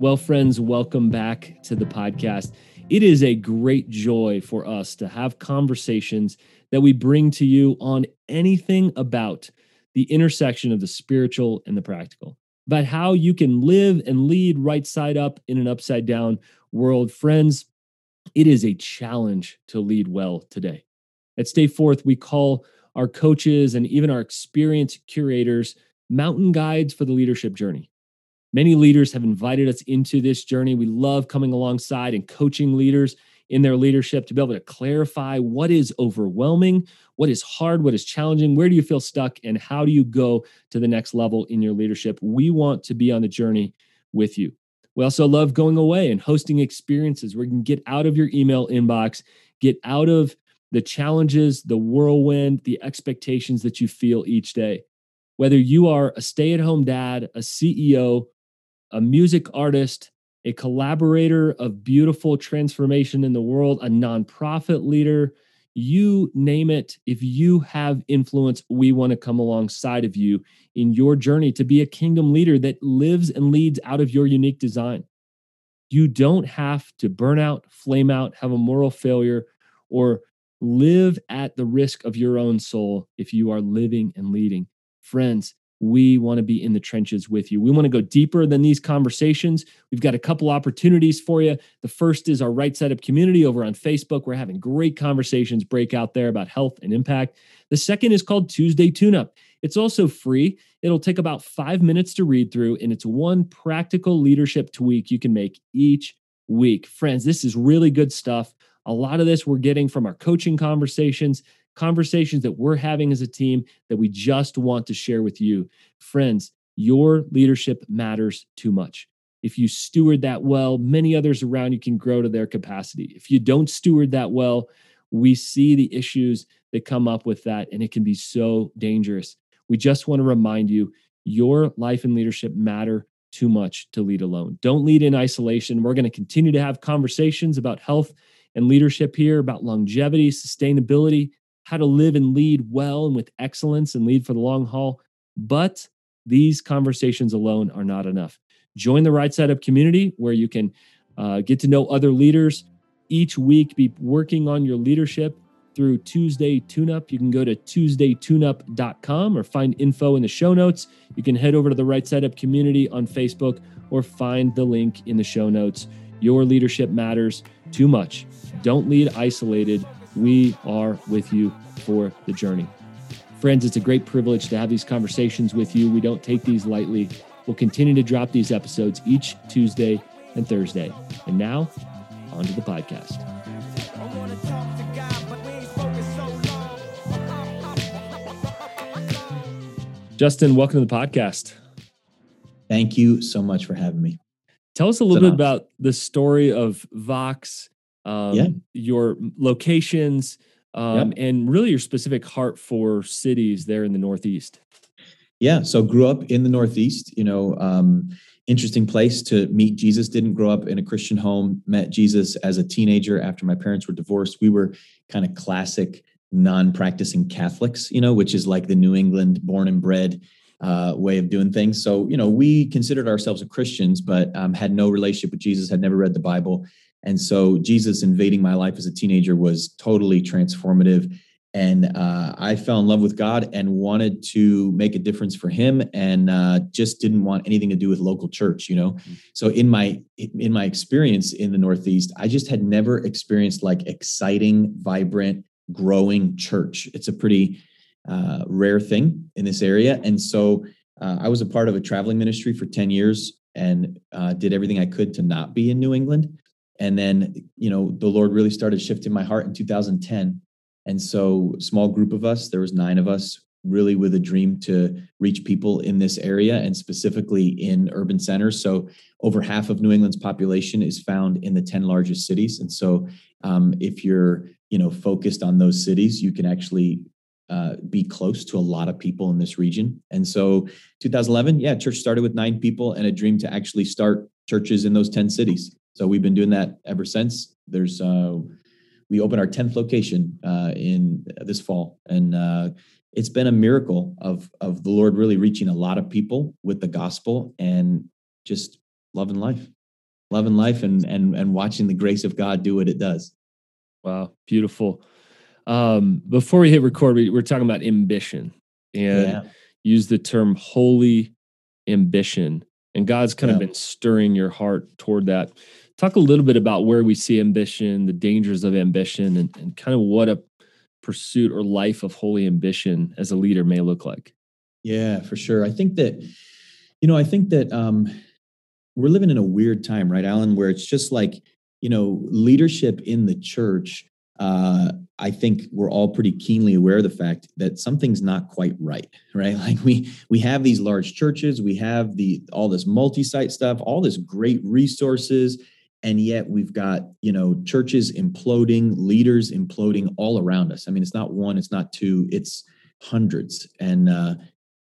Well, friends, welcome back to the podcast. It is a great joy for us to have conversations that we bring to you on anything about the intersection of the spiritual and the practical, about how you can live and lead right side up in an upside down world. Friends, it is a challenge to lead well today. At Stay Forth, we call our coaches and even our experienced curators mountain guides for the leadership journey. Many leaders have invited us into this journey. We love coming alongside and coaching leaders in their leadership to be able to clarify what is overwhelming, what is hard, what is challenging, where do you feel stuck, and how do you go to the next level in your leadership. We want to be on the journey with you. We also love going away and hosting experiences where you can get out of your email inbox, get out of the challenges, the whirlwind, the expectations that you feel each day. Whether you are a stay at home dad, a CEO, a music artist, a collaborator of beautiful transformation in the world, a nonprofit leader, you name it. If you have influence, we want to come alongside of you in your journey to be a kingdom leader that lives and leads out of your unique design. You don't have to burn out, flame out, have a moral failure, or live at the risk of your own soul if you are living and leading. Friends, we want to be in the trenches with you. We want to go deeper than these conversations. We've got a couple opportunities for you. The first is our Right Side Up community over on Facebook. We're having great conversations break out there about health and impact. The second is called Tuesday Tune Up. It's also free. It'll take about five minutes to read through, and it's one practical leadership tweak you can make each week. Friends, this is really good stuff. A lot of this we're getting from our coaching conversations conversations that we're having as a team that we just want to share with you. Friends, your leadership matters too much. If you steward that well, many others around you can grow to their capacity. If you don't steward that well, we see the issues that come up with that, and it can be so dangerous. We just want to remind you your life and leadership matter too much to lead alone. Don't lead in isolation. We're going to continue to have conversations about health and leadership here, about longevity, sustainability, how to live and lead well and with excellence and lead for the long haul. But these conversations alone are not enough. Join the Right Side Up community where you can uh, get to know other leaders each week, be working on your leadership through Tuesday Tune Up. You can go to tuesdaytuneup.com or find info in the show notes. You can head over to the Right Side Up community on Facebook or find the link in the show notes. Your leadership matters too much. Don't lead isolated we are with you for the journey. Friends, it's a great privilege to have these conversations with you. We don't take these lightly. We'll continue to drop these episodes each Tuesday and Thursday. And now, on to the podcast. Justin, welcome to the podcast. Thank you so much for having me. Tell us a little bit about the story of Vox um, yeah. your locations, um, yep. and really your specific heart for cities there in the Northeast. Yeah, so grew up in the Northeast. You know, um, interesting place to meet Jesus. Didn't grow up in a Christian home. Met Jesus as a teenager after my parents were divorced. We were kind of classic non-practicing Catholics, you know, which is like the New England born and bred uh, way of doing things. So, you know, we considered ourselves a Christians, but um, had no relationship with Jesus, had never read the Bible, and so Jesus invading my life as a teenager was totally transformative. And uh, I fell in love with God and wanted to make a difference for Him, and uh, just didn't want anything to do with local church. You know, mm-hmm. so in my in my experience in the Northeast, I just had never experienced like exciting, vibrant, growing church. It's a pretty uh, rare thing in this area, and so uh, I was a part of a traveling ministry for ten years and uh, did everything I could to not be in New England and then you know the lord really started shifting my heart in 2010 and so small group of us there was nine of us really with a dream to reach people in this area and specifically in urban centers so over half of new england's population is found in the 10 largest cities and so um, if you're you know focused on those cities you can actually uh, be close to a lot of people in this region. And so 2011, yeah, church started with nine people and a dream to actually start churches in those 10 cities. So we've been doing that ever since. There's uh, we opened our 10th location uh, in this fall, and uh, it's been a miracle of of the Lord really reaching a lot of people with the gospel and just loving life. loving life and and and watching the grace of God do what it does. Wow, beautiful. Um, before we hit record, we, are talking about ambition and yeah. use the term holy ambition. And God's kind yeah. of been stirring your heart toward that. Talk a little bit about where we see ambition, the dangers of ambition, and, and kind of what a pursuit or life of holy ambition as a leader may look like. Yeah, for sure. I think that, you know, I think that um, we're living in a weird time, right, Alan, where it's just like, you know, leadership in the church. Uh, I think we're all pretty keenly aware of the fact that something's not quite right, right? Like we we have these large churches, we have the all this multi-site stuff, all this great resources, and yet we've got you know churches imploding, leaders imploding all around us. I mean, it's not one, it's not two, it's hundreds, and uh,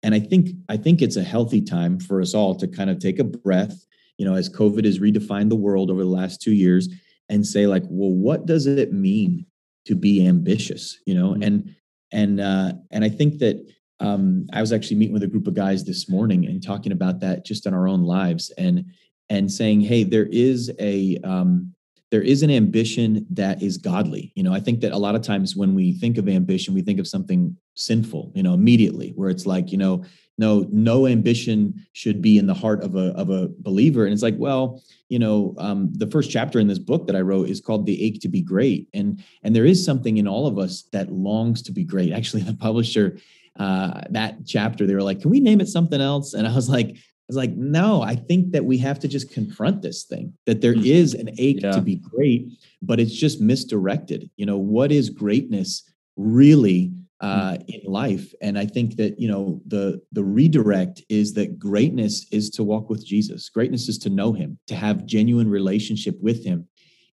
and I think I think it's a healthy time for us all to kind of take a breath you know, as COVID has redefined the world over the last two years and say like, well, what does it mean to be ambitious? You know, mm-hmm. and and uh, and I think that um, I was actually meeting with a group of guys this morning and talking about that just in our own lives and and saying, hey, there is a um, there is an ambition that is godly. You know, I think that a lot of times when we think of ambition, we think of something sinful, you know, immediately, where it's like, you know, no no ambition should be in the heart of a of a believer. And it's like well you know um, the first chapter in this book that i wrote is called the ache to be great. And and there is something in all of us that longs to be great. Actually the publisher uh, that chapter they were like can we name it something else? And i was like was like, no, I think that we have to just confront this thing, that there mm. is an ache yeah. to be great, but it's just misdirected. You know, what is greatness really? Mm. uh, in life. And I think that you know the the redirect is that greatness is to walk with Jesus. Greatness is to know Him, to have genuine relationship with Him,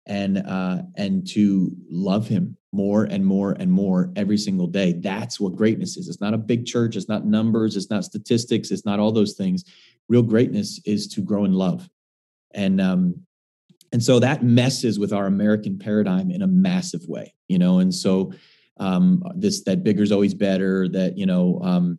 and uh, and to love Him more and more and more every single day. That's what greatness is. It's not a big church. It's not numbers. It's not statistics. It's not all those things. Real greatness is to grow in love, and um, and so that messes with our American paradigm in a massive way. You know, and so um, this that bigger is always better that you know um,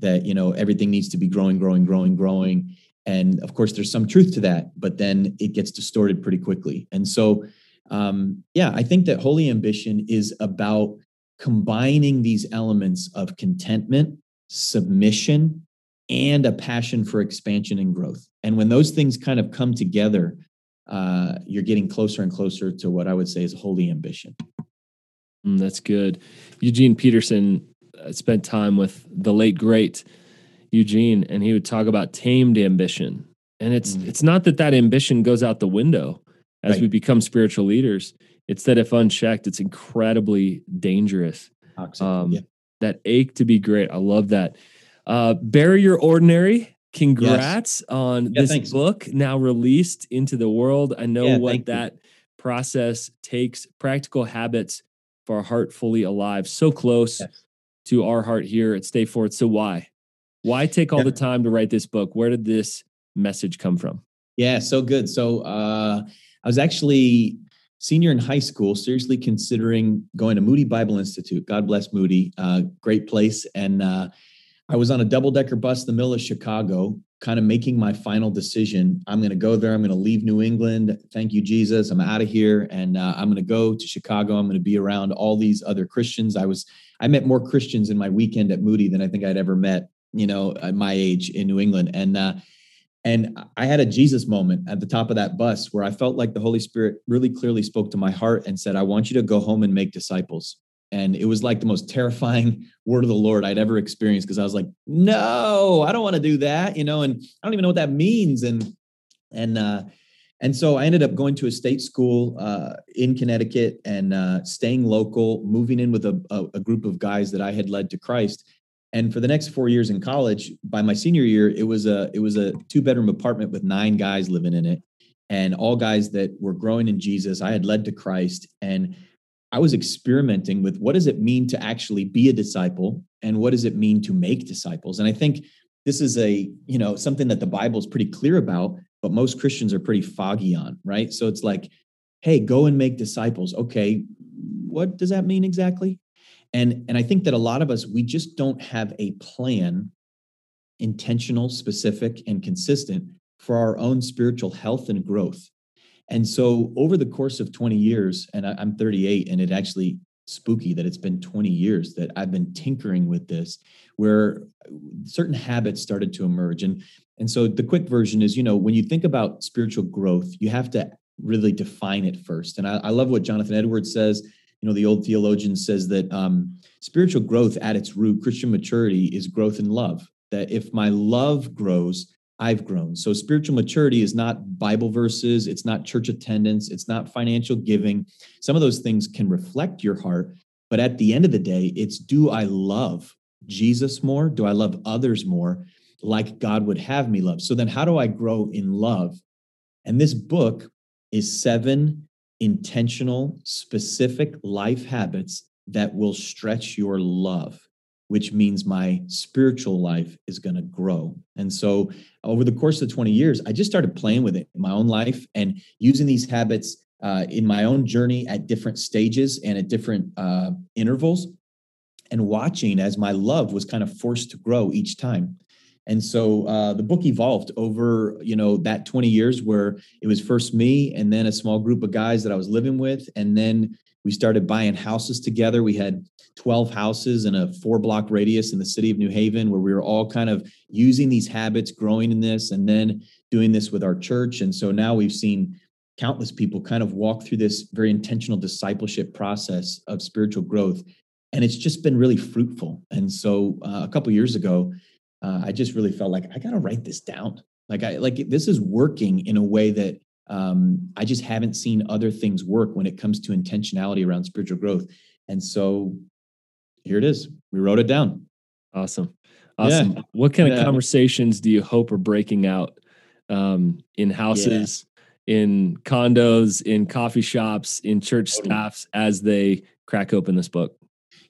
that you know everything needs to be growing growing growing growing. And of course there's some truth to that but then it gets distorted pretty quickly. And so um, yeah i think that holy ambition is about combining these elements of contentment submission and a passion for expansion and growth and when those things kind of come together uh, you're getting closer and closer to what i would say is holy ambition Mm, that's good. Eugene Peterson uh, spent time with the late great Eugene, and he would talk about tamed ambition. And it's mm. it's not that that ambition goes out the window as right. we become spiritual leaders. It's that if unchecked, it's incredibly dangerous. Um, yeah. That ache to be great. I love that. Uh, bury your ordinary. Congrats yes. on yeah, this thanks. book now released into the world. I know yeah, what that you. process takes. Practical habits for a heart fully alive, so close yes. to our heart here at Stay Forth. So why? Why take all yeah. the time to write this book? Where did this message come from? Yeah, so good. So uh, I was actually senior in high school, seriously considering going to Moody Bible Institute. God bless Moody, uh, great place. And uh, I was on a double decker bus in the middle of Chicago, kind of making my final decision. I'm going to go there. I'm going to leave New England. Thank you, Jesus. I'm out of here, and uh, I'm going to go to Chicago. I'm going to be around all these other Christians. I was I met more Christians in my weekend at Moody than I think I'd ever met. You know, at my age in New England, and uh, and I had a Jesus moment at the top of that bus where I felt like the Holy Spirit really clearly spoke to my heart and said, "I want you to go home and make disciples." And it was like the most terrifying word of the Lord I'd ever experienced because I was like, no, I don't want to do that, you know, and I don't even know what that means. And and uh and so I ended up going to a state school uh, in Connecticut and uh, staying local, moving in with a, a, a group of guys that I had led to Christ. And for the next four years in college, by my senior year, it was a it was a two bedroom apartment with nine guys living in it, and all guys that were growing in Jesus. I had led to Christ, and I was experimenting with what does it mean to actually be a disciple and what does it mean to make disciples? And I think this is a, you know, something that the Bible is pretty clear about, but most Christians are pretty foggy on, right? So it's like, hey, go and make disciples. Okay, what does that mean exactly? And and I think that a lot of us we just don't have a plan intentional, specific and consistent for our own spiritual health and growth. And so over the course of 20 years, and I, I'm 38, and it actually spooky that it's been 20 years that I've been tinkering with this, where certain habits started to emerge. And and so the quick version is, you know, when you think about spiritual growth, you have to really define it first. And I, I love what Jonathan Edwards says. You know, the old theologian says that um, spiritual growth at its root, Christian maturity, is growth in love. That if my love grows, I've grown. So spiritual maturity is not Bible verses, it's not church attendance, it's not financial giving. Some of those things can reflect your heart, but at the end of the day, it's do I love Jesus more? Do I love others more like God would have me love? So then how do I grow in love? And this book is seven intentional, specific life habits that will stretch your love which means my spiritual life is going to grow. And so over the course of 20 years, I just started playing with it in my own life and using these habits uh, in my own journey at different stages and at different uh, intervals and watching as my love was kind of forced to grow each time. And so uh, the book evolved over, you know, that 20 years where it was first me and then a small group of guys that I was living with. And then we started buying houses together. We had 12 houses in a four block radius in the city of New Haven where we were all kind of using these habits, growing in this, and then doing this with our church. And so now we've seen countless people kind of walk through this very intentional discipleship process of spiritual growth. And it's just been really fruitful. And so uh, a couple years ago, uh, I just really felt like I got to write this down. Like I like this is working in a way that um, I just haven't seen other things work when it comes to intentionality around spiritual growth. And so here it is. We wrote it down. Awesome. Awesome. Yeah. What kind of yeah. conversations do you hope are breaking out um, in houses, yeah. in condos, in coffee shops, in church totally. staffs as they crack open this book?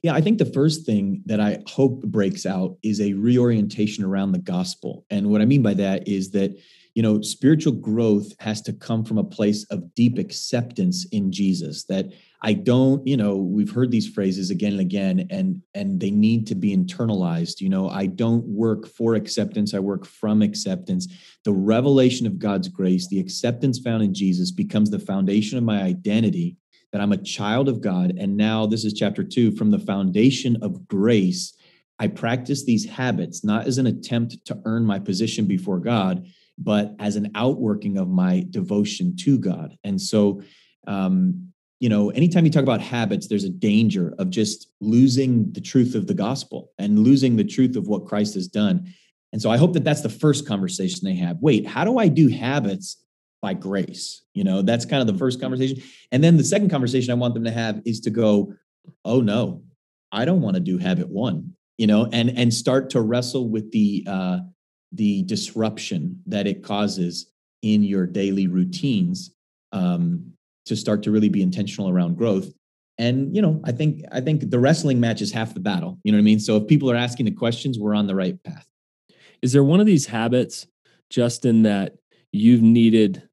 Yeah, I think the first thing that I hope breaks out is a reorientation around the gospel. And what I mean by that is that you know, spiritual growth has to come from a place of deep acceptance in Jesus. That I don't, you know, we've heard these phrases again and again, and and they need to be internalized. You know, I don't work for acceptance; I work from acceptance. The revelation of God's grace, the acceptance found in Jesus, becomes the foundation of my identity. That I'm a child of God, and now this is chapter two. From the foundation of grace, I practice these habits not as an attempt to earn my position before God but as an outworking of my devotion to God. And so, um, you know, anytime you talk about habits, there's a danger of just losing the truth of the gospel and losing the truth of what Christ has done. And so I hope that that's the first conversation they have. Wait, how do I do habits by grace? You know, that's kind of the first conversation. And then the second conversation I want them to have is to go, oh no, I don't want to do habit one, you know, and and start to wrestle with the uh the disruption that it causes in your daily routines um, to start to really be intentional around growth. And you know i think i think the wrestling match is half the battle you know what i mean? So if people are asking the questions we're on the right path. Is there one of these habits justin that you've needed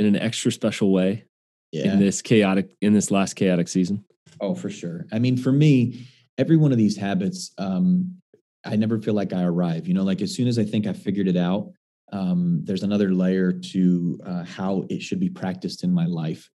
in an extra special way yeah. in this chaotic in this last chaotic season? Oh for sure. I mean for me every one of these habits um, I never feel like I arrive. You know, like as soon as I think I figured it out, um, there's another layer to uh, how it should be practiced in my life.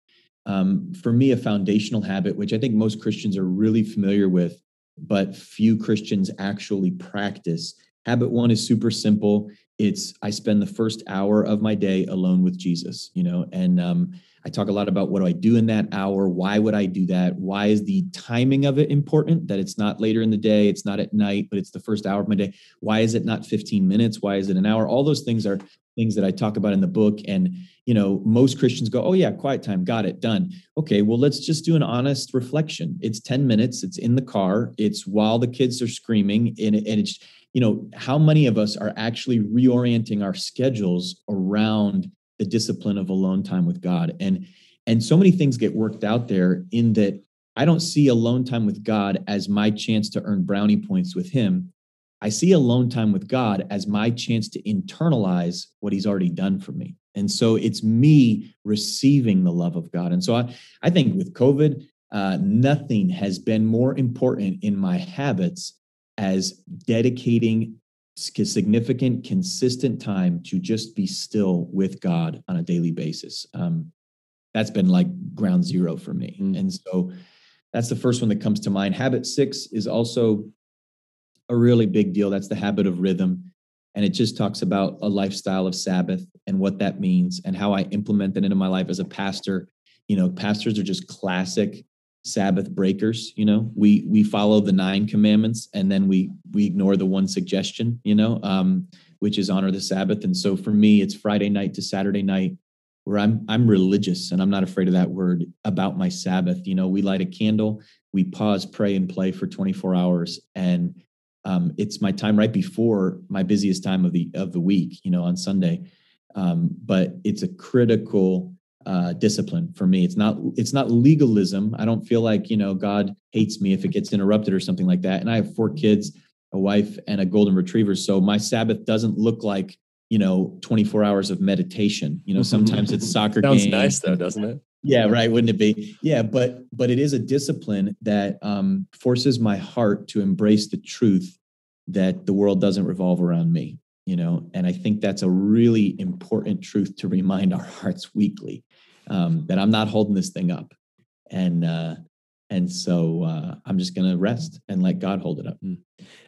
Um, for me, a foundational habit, which I think most Christians are really familiar with, but few Christians actually practice. Habit one is super simple. It's I spend the first hour of my day alone with Jesus, you know, and um, I talk a lot about what do I do in that hour? Why would I do that? Why is the timing of it important? That it's not later in the day, it's not at night, but it's the first hour of my day. Why is it not 15 minutes? Why is it an hour? All those things are things that I talk about in the book. And, you know, most Christians go, oh, yeah, quiet time, got it, done. Okay, well, let's just do an honest reflection. It's 10 minutes, it's in the car, it's while the kids are screaming, and, and it's, you know, how many of us are actually reorienting our schedules around the discipline of alone time with God. And and so many things get worked out there in that I don't see alone time with God as my chance to earn brownie points with him. I see alone time with God as my chance to internalize what he's already done for me. And so it's me receiving the love of God. And so I, I think with COVID, uh, nothing has been more important in my habits as dedicating significant, consistent time to just be still with God on a daily basis. Um, that's been like ground zero for me. Mm. And so that's the first one that comes to mind. Habit six is also a really big deal. That's the habit of rhythm. And it just talks about a lifestyle of Sabbath and what that means and how I implement that into my life as a pastor. You know, pastors are just classic Sabbath breakers. You know, we we follow the nine commandments and then we we ignore the one suggestion. You know, um, which is honor the Sabbath. And so for me, it's Friday night to Saturday night where I'm I'm religious and I'm not afraid of that word about my Sabbath. You know, we light a candle, we pause, pray, and play for 24 hours, and um, it's my time right before my busiest time of the of the week. You know, on Sunday, um, but it's a critical uh, discipline for me. It's not it's not legalism. I don't feel like you know God hates me if it gets interrupted or something like that. And I have four kids, a wife, and a golden retriever, so my Sabbath doesn't look like you know 24 hours of meditation you know sometimes it's soccer sounds game. nice though doesn't it yeah right wouldn't it be yeah but but it is a discipline that um, forces my heart to embrace the truth that the world doesn't revolve around me you know and i think that's a really important truth to remind our hearts weekly um, that i'm not holding this thing up and uh and so uh, i'm just going to rest and let god hold it up hmm.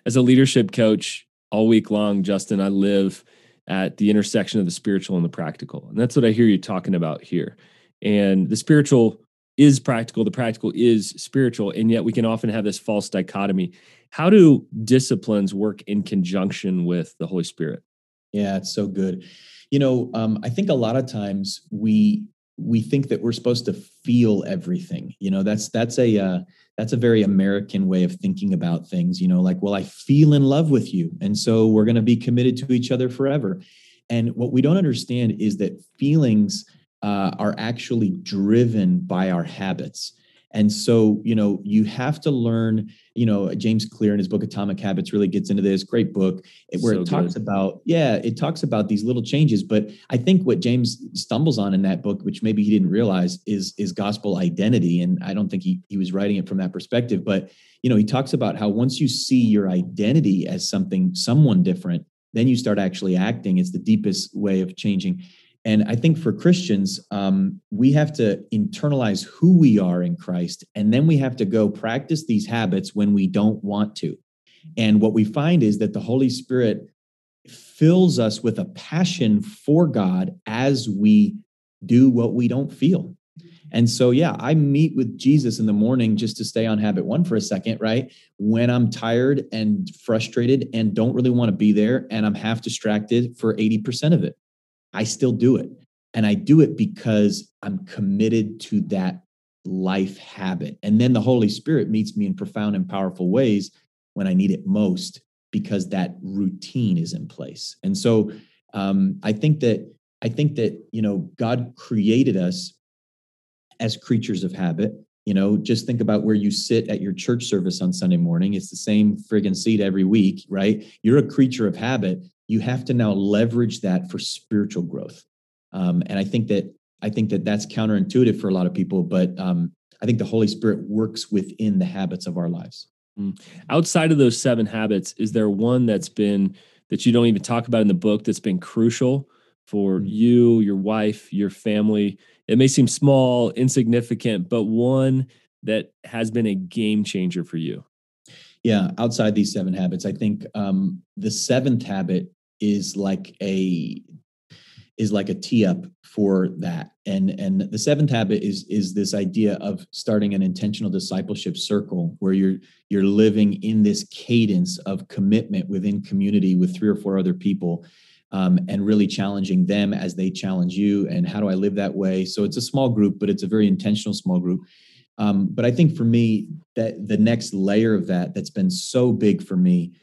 as a leadership coach all week long justin i live at the intersection of the spiritual and the practical. And that's what I hear you talking about here. And the spiritual is practical, the practical is spiritual. And yet we can often have this false dichotomy. How do disciplines work in conjunction with the Holy Spirit? Yeah, it's so good. You know, um, I think a lot of times we we think that we're supposed to feel everything. You know, that's that's a uh, that's a very American way of thinking about things. You know, like, well, I feel in love with you, and so we're going to be committed to each other forever. And what we don't understand is that feelings uh, are actually driven by our habits. And so, you know, you have to learn, you know, James Clear in his book Atomic Habits really gets into this great book where so it talks good. about, yeah, it talks about these little changes. But I think what James stumbles on in that book, which maybe he didn't realize, is is gospel identity. And I don't think he he was writing it from that perspective. But you know, he talks about how once you see your identity as something, someone different, then you start actually acting. It's the deepest way of changing. And I think for Christians, um, we have to internalize who we are in Christ, and then we have to go practice these habits when we don't want to. And what we find is that the Holy Spirit fills us with a passion for God as we do what we don't feel. And so, yeah, I meet with Jesus in the morning just to stay on habit one for a second, right? When I'm tired and frustrated and don't really want to be there and I'm half distracted for 80% of it. I still do it. And I do it because I'm committed to that life habit. And then the Holy Spirit meets me in profound and powerful ways when I need it most because that routine is in place. And so um, I think that I think that you know God created us as creatures of habit. You know, just think about where you sit at your church service on Sunday morning. It's the same friggin' seat every week, right? You're a creature of habit you have to now leverage that for spiritual growth. Um, and I think that I think that that's counterintuitive for a lot of people, but um, I think the Holy Spirit works within the habits of our lives. Mm. Outside of those seven habits, is there one that's been that you don't even talk about in the book that's been crucial for mm. you, your wife, your family? It may seem small, insignificant, but one that has been a game changer for you. Yeah, outside these seven habits, I think um, the seventh habit is like a is like a tee up for that. And and the seventh habit is is this idea of starting an intentional discipleship circle where you're you're living in this cadence of commitment within community with three or four other people um, and really challenging them as they challenge you and how do i live that way? So it's a small group but it's a very intentional small group. Um, but i think for me that the next layer of that that's been so big for me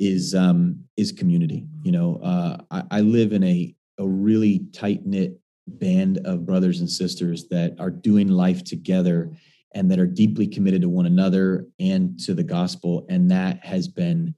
is um, is community. You know, uh, I, I live in a a really tight knit band of brothers and sisters that are doing life together and that are deeply committed to one another and to the gospel, and that has been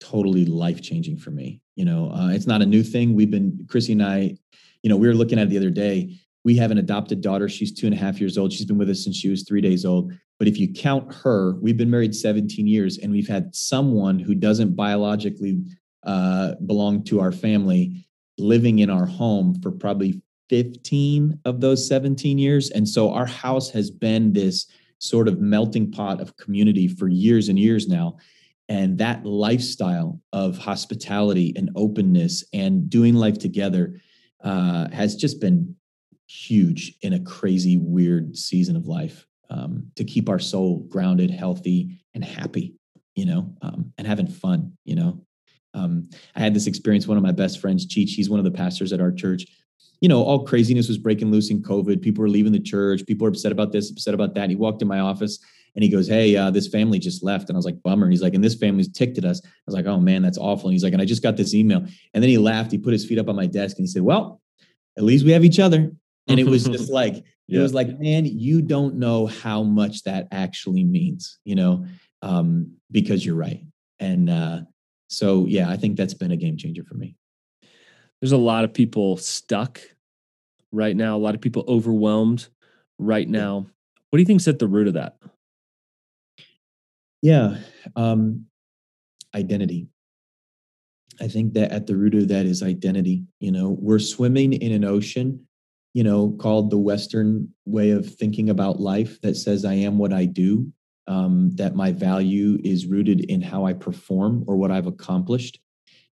totally life changing for me. You know, uh, it's not a new thing. We've been Chrissy and I. You know, we were looking at it the other day. We have an adopted daughter. She's two and a half years old. She's been with us since she was three days old. But if you count her, we've been married 17 years and we've had someone who doesn't biologically uh, belong to our family living in our home for probably 15 of those 17 years. And so our house has been this sort of melting pot of community for years and years now. And that lifestyle of hospitality and openness and doing life together uh, has just been huge in a crazy, weird season of life um, to keep our soul grounded, healthy, and happy, you know, um, and having fun, you know. Um, I had this experience. One of my best friends, Cheech, he's one of the pastors at our church. You know, all craziness was breaking loose in COVID. People were leaving the church. People were upset about this, upset about that. And he walked in my office and he goes, Hey, uh, this family just left. And I was like, Bummer. And he's like, And this family's ticked at us. I was like, Oh man, that's awful. And he's like, And I just got this email. And then he laughed. He put his feet up on my desk and he said, Well, at least we have each other. And it was just like, yeah. it was like, man, you don't know how much that actually means, you know, um, because you're right. And uh, so, yeah, I think that's been a game changer for me. There's a lot of people stuck right now, a lot of people overwhelmed right now. What do you think's at the root of that? Yeah, um, identity. I think that at the root of that is identity. You know, we're swimming in an ocean, you know, called the Western way of thinking about life that says I am what I do, um, that my value is rooted in how I perform or what I've accomplished.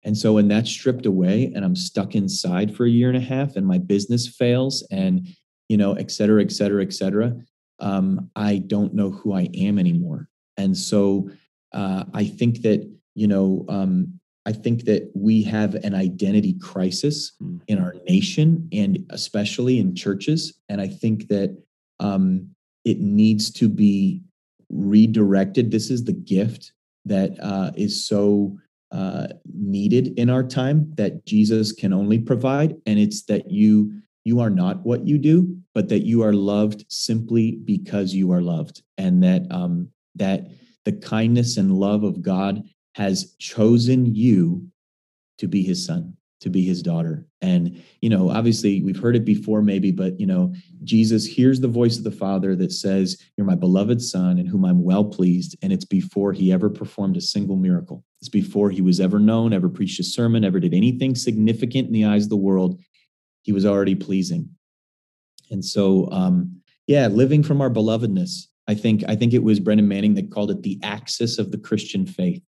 And so when that's stripped away and I'm stuck inside for a year and a half and my business fails and, you know, et cetera, et cetera, et cetera, um, I don't know who I am anymore. And so uh, I think that, you know, um, I think that we have an identity crisis mm. in our nation and especially in churches. And I think that um, it needs to be redirected. This is the gift that uh, is so uh, needed in our time that Jesus can only provide, and it's that you you are not what you do, but that you are loved simply because you are loved, and that um, that the kindness and love of God has chosen you to be His son to be his daughter. And, you know, obviously we've heard it before, maybe, but, you know, Jesus hears the voice of the Father that says, You're my beloved Son in whom I'm well pleased. And it's before he ever performed a single miracle. It's before he was ever known, ever preached a sermon, ever did anything significant in the eyes of the world. He was already pleasing. And so, um, yeah, living from our belovedness. I think I think it was Brennan Manning that called it the axis of the Christian faith,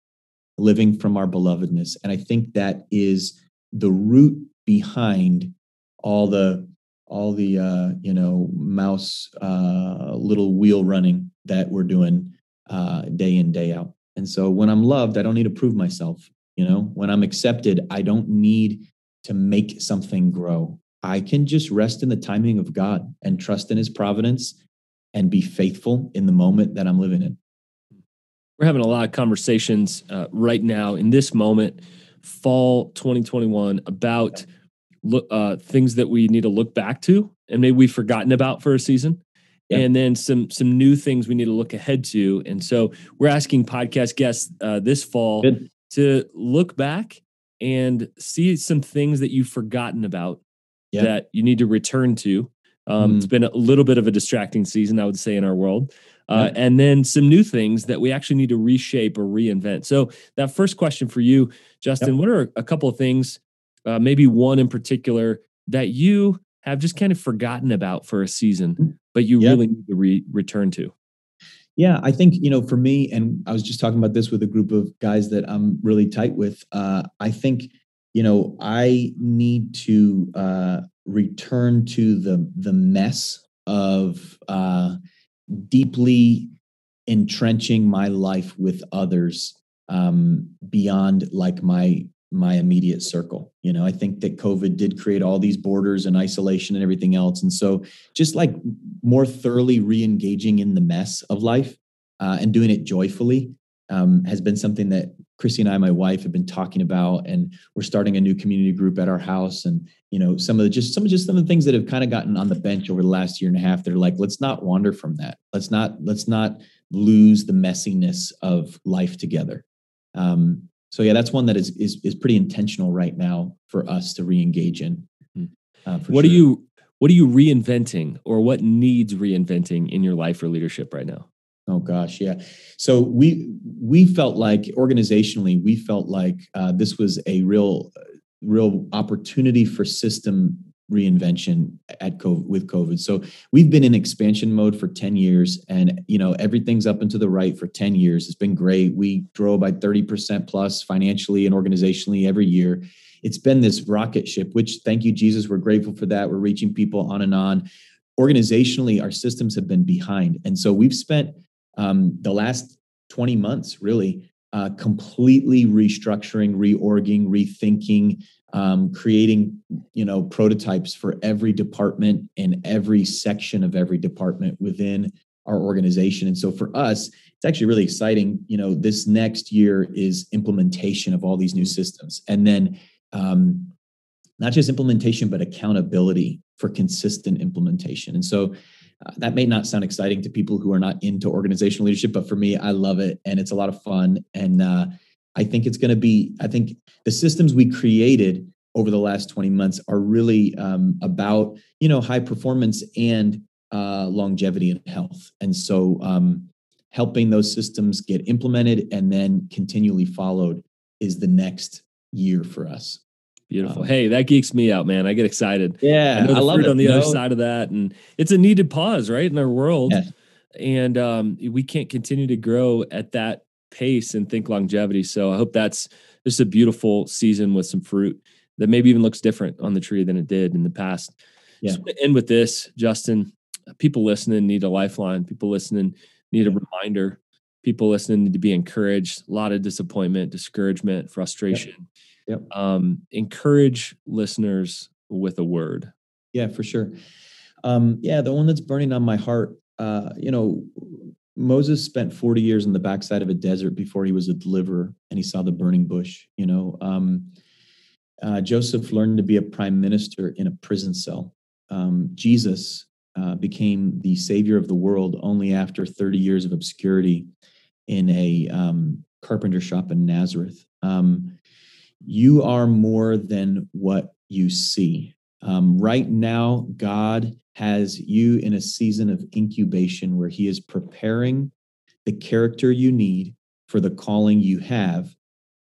living from our belovedness. And I think that is the root behind all the all the uh, you know mouse uh, little wheel running that we're doing uh, day in day out. And so when I'm loved, I don't need to prove myself. You know, when I'm accepted, I don't need to make something grow. I can just rest in the timing of God and trust in His providence and be faithful in the moment that I'm living in. We're having a lot of conversations uh, right now in this moment fall 2021 about uh, things that we need to look back to and maybe we've forgotten about for a season. Yeah. And then some some new things we need to look ahead to. And so we're asking podcast guests uh, this fall Good. to look back and see some things that you've forgotten about yeah. that you need to return to. Um, mm. It's been a little bit of a distracting season, I would say, in our world. Uh, yeah. And then some new things that we actually need to reshape or reinvent. So, that first question for you, Justin, yep. what are a couple of things, uh, maybe one in particular, that you have just kind of forgotten about for a season, mm. but you yep. really need to re- return to? Yeah, I think, you know, for me, and I was just talking about this with a group of guys that I'm really tight with. Uh, I think, you know, I need to uh, return to the the mess of uh, deeply entrenching my life with others um, beyond like my my immediate circle. You know i think that covid did create all these borders and isolation and everything else. And so just like more thoroughly re-engaging in the mess of life uh, and doing it joyfully um, has been something that Chrissy and I, my wife, have been talking about, and we're starting a new community group at our house. And you know, some of the just some of just some of the things that have kind of gotten on the bench over the last year and a half. They're like, let's not wander from that. Let's not let's not lose the messiness of life together. Um, so yeah, that's one that is is is pretty intentional right now for us to re-engage in. Mm-hmm. Uh, what sure. are you what are you reinventing, or what needs reinventing in your life or leadership right now? Oh gosh, yeah. So we we felt like organizationally, we felt like uh, this was a real real opportunity for system reinvention at COVID, with COVID. So we've been in expansion mode for 10 years and you know everything's up and to the right for 10 years. It's been great. We grow by 30% plus financially and organizationally every year. It's been this rocket ship, which thank you, Jesus. We're grateful for that. We're reaching people on and on. Organizationally, our systems have been behind. And so we've spent um, the last 20 months really uh, completely restructuring, reorging, rethinking, um, creating you know prototypes for every department and every section of every department within our organization. And so for us, it's actually really exciting. You know, this next year is implementation of all these new systems, and then um, not just implementation, but accountability for consistent implementation. And so uh, that may not sound exciting to people who are not into organizational leadership, but for me, I love it and it's a lot of fun. And uh, I think it's going to be, I think the systems we created over the last 20 months are really um, about, you know, high performance and uh, longevity and health. And so um, helping those systems get implemented and then continually followed is the next year for us. Beautiful. Um, hey, that geeks me out, man. I get excited. Yeah, I, know the I love it. On the other side of that, and it's a needed pause, right, in our world. Yeah. And um, we can't continue to grow at that pace and think longevity. So I hope that's just a beautiful season with some fruit that maybe even looks different on the tree than it did in the past. Yeah. So end with this, Justin. People listening need a lifeline. People listening need a reminder. People listening need to be encouraged. A lot of disappointment, discouragement, frustration. Yep. Um, encourage listeners with a word. Yeah, for sure. Um, yeah, the one that's burning on my heart, uh, you know, Moses spent 40 years in the backside of a desert before he was a deliverer and he saw the burning bush. You know, um, uh, Joseph learned to be a prime minister in a prison cell. Um, Jesus uh, became the savior of the world only after 30 years of obscurity in a um, carpenter shop in Nazareth. Um, you are more than what you see. Um, right now, God has you in a season of incubation where He is preparing the character you need for the calling you have,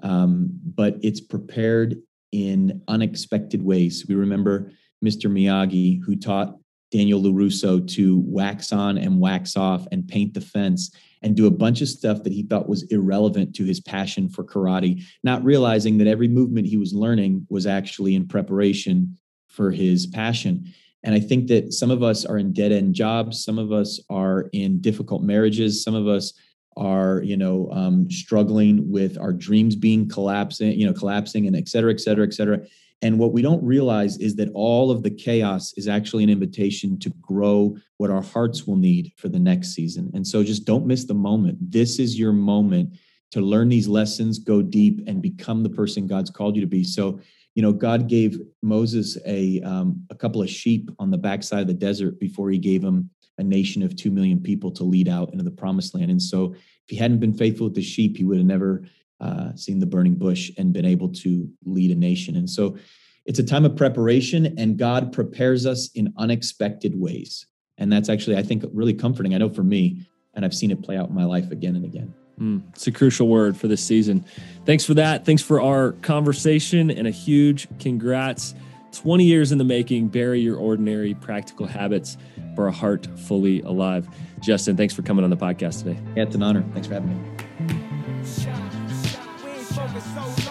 um, but it's prepared in unexpected ways. We remember Mr. Miyagi, who taught Daniel LaRusso to wax on and wax off and paint the fence and do a bunch of stuff that he thought was irrelevant to his passion for karate, not realizing that every movement he was learning was actually in preparation for his passion. And I think that some of us are in dead end jobs, some of us are in difficult marriages, some of us are you know um, struggling with our dreams being collapsing you know collapsing and et cetera et cetera et cetera and what we don't realize is that all of the chaos is actually an invitation to grow what our hearts will need for the next season. And so just don't miss the moment. This is your moment to learn these lessons, go deep, and become the person God's called you to be. So, you know, God gave Moses a, um, a couple of sheep on the backside of the desert before he gave him a nation of 2 million people to lead out into the promised land. And so, if he hadn't been faithful with the sheep, he would have never uh, seen the burning bush and been able to lead a nation. And so it's a time of preparation, and God prepares us in unexpected ways. And that's actually, I think, really comforting. I know for me, and I've seen it play out in my life again and again. Mm, it's a crucial word for this season. Thanks for that. Thanks for our conversation, and a huge congrats. 20 years in the making, bury your ordinary practical habits for a heart fully alive. Justin, thanks for coming on the podcast today. Yeah, it's an honor. Thanks for having me. So long.